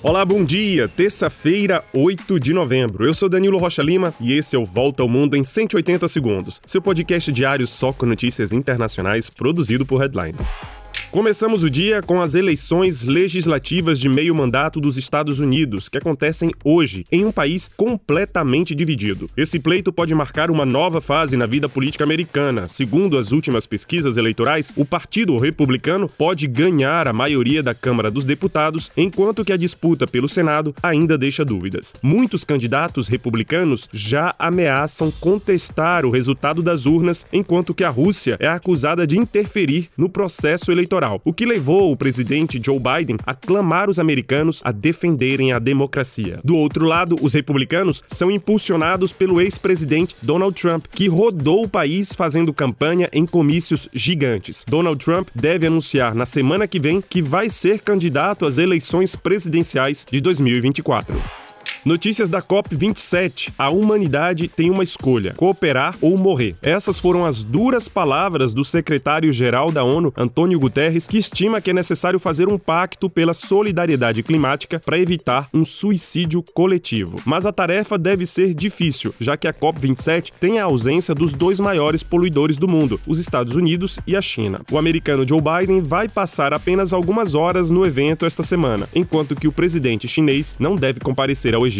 Olá, bom dia! Terça-feira, 8 de novembro. Eu sou Danilo Rocha Lima e esse é o Volta ao Mundo em 180 Segundos, seu podcast diário só com notícias internacionais produzido por Headline. Começamos o dia com as eleições legislativas de meio mandato dos Estados Unidos, que acontecem hoje, em um país completamente dividido. Esse pleito pode marcar uma nova fase na vida política americana. Segundo as últimas pesquisas eleitorais, o Partido Republicano pode ganhar a maioria da Câmara dos Deputados, enquanto que a disputa pelo Senado ainda deixa dúvidas. Muitos candidatos republicanos já ameaçam contestar o resultado das urnas, enquanto que a Rússia é acusada de interferir no processo eleitoral eleitoral, o que levou o presidente Joe Biden a clamar os americanos a defenderem a democracia. Do outro lado, os republicanos são impulsionados pelo ex-presidente Donald Trump, que rodou o país fazendo campanha em comícios gigantes. Donald Trump deve anunciar na semana que vem que vai ser candidato às eleições presidenciais de 2024. Notícias da COP27. A humanidade tem uma escolha: cooperar ou morrer. Essas foram as duras palavras do secretário-geral da ONU, Antônio Guterres, que estima que é necessário fazer um pacto pela solidariedade climática para evitar um suicídio coletivo. Mas a tarefa deve ser difícil, já que a COP27 tem a ausência dos dois maiores poluidores do mundo, os Estados Unidos e a China. O americano Joe Biden vai passar apenas algumas horas no evento esta semana, enquanto que o presidente chinês não deve comparecer ao Egito.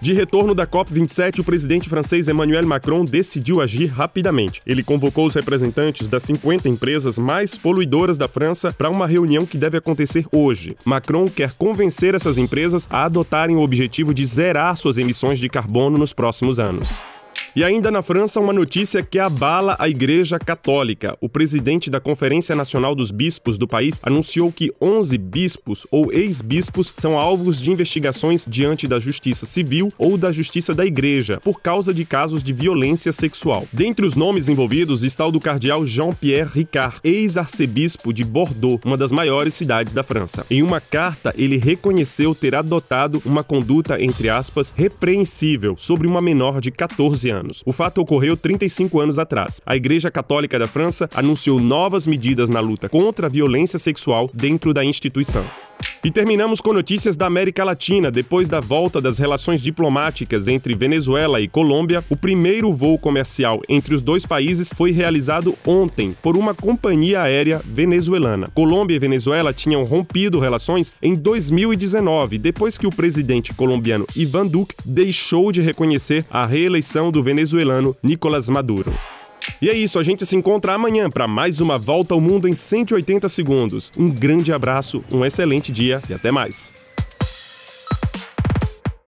De retorno da COP27, o presidente francês Emmanuel Macron decidiu agir rapidamente. Ele convocou os representantes das 50 empresas mais poluidoras da França para uma reunião que deve acontecer hoje. Macron quer convencer essas empresas a adotarem o objetivo de zerar suas emissões de carbono nos próximos anos. E ainda na França, uma notícia que abala a Igreja Católica. O presidente da Conferência Nacional dos Bispos do país anunciou que 11 bispos ou ex-bispos são alvos de investigações diante da Justiça Civil ou da Justiça da Igreja por causa de casos de violência sexual. Dentre os nomes envolvidos está o do cardeal Jean-Pierre Ricard, ex-arcebispo de Bordeaux, uma das maiores cidades da França. Em uma carta, ele reconheceu ter adotado uma conduta, entre aspas, repreensível sobre uma menor de 14 anos anos. O fato ocorreu 35 anos atrás. A Igreja Católica da França anunciou novas medidas na luta contra a violência sexual dentro da instituição. E terminamos com notícias da América Latina. Depois da volta das relações diplomáticas entre Venezuela e Colômbia, o primeiro voo comercial entre os dois países foi realizado ontem por uma companhia aérea venezuelana. Colômbia e Venezuela tinham rompido relações em 2019, depois que o presidente colombiano Ivan Duque deixou de reconhecer a reeleição do venezuelano Nicolás Maduro. E é isso, a gente se encontra amanhã para mais uma volta ao mundo em 180 segundos. Um grande abraço, um excelente dia e até mais.